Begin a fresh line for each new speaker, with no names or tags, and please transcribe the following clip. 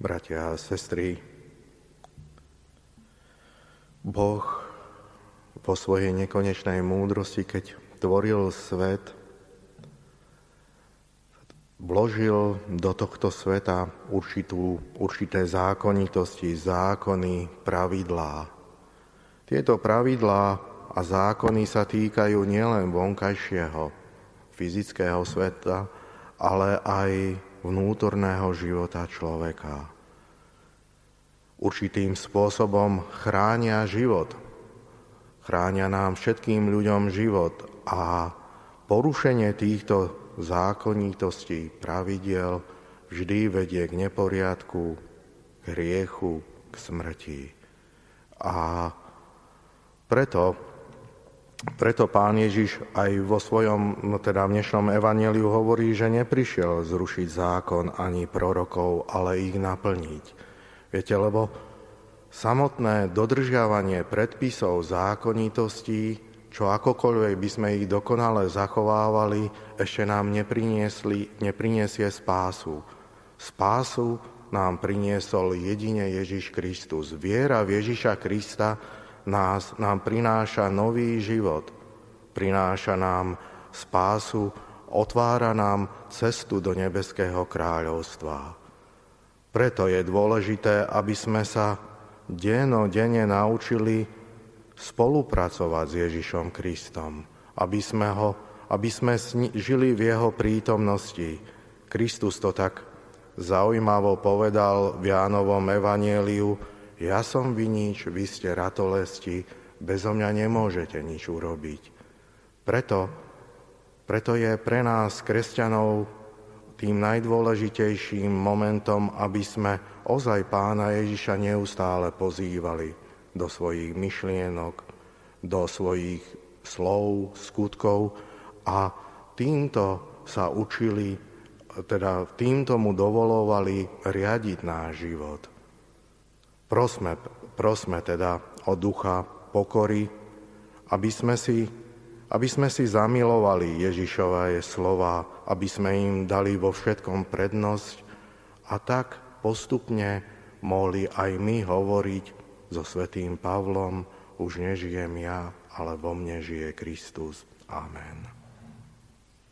bratia a sestry, Boh vo svojej nekonečnej múdrosti, keď tvoril svet, vložil do tohto sveta určitú, určité zákonitosti, zákony, pravidlá. Tieto pravidlá a zákony sa týkajú nielen vonkajšieho, fyzického sveta, ale aj vnútorného života človeka. Určitým spôsobom chránia život. Chránia nám všetkým ľuďom život a porušenie týchto zákonitostí, pravidel vždy vedie k neporiadku, k hriechu, k smrti. A preto preto pán Ježiš aj vo svojom, no teda v dnešnom evaneliu hovorí, že neprišiel zrušiť zákon ani prorokov, ale ich naplniť. Viete, lebo samotné dodržiavanie predpisov zákonitostí, čo akokoľvek by sme ich dokonale zachovávali, ešte nám nepriniesli, nepriniesie spásu. Spásu nám priniesol jedine Ježiš Kristus. Viera v Ježiša Krista nás, nám prináša nový život, prináša nám spásu, otvára nám cestu do nebeského kráľovstva. Preto je dôležité, aby sme sa deno denne naučili spolupracovať s Ježišom Kristom, aby sme, ho, aby sme žili v jeho prítomnosti. Kristus to tak zaujímavo povedal v Jánovom evanieliu, ja som vinič, vy ste ratolesti, bezo mňa nemôžete nič urobiť. Preto, preto je pre nás, kresťanov, tým najdôležitejším momentom, aby sme ozaj pána Ježiša neustále pozývali do svojich myšlienok, do svojich slov, skutkov a týmto sa učili, teda týmto mu dovolovali riadiť náš život. Prosme, prosme teda o ducha pokory, aby sme si, aby sme si zamilovali Ježišové slova, aby sme im dali vo všetkom prednosť a tak postupne mohli aj my hovoriť so svetým Pavlom, už nežijem ja, ale vo mne žije Kristus. Amen.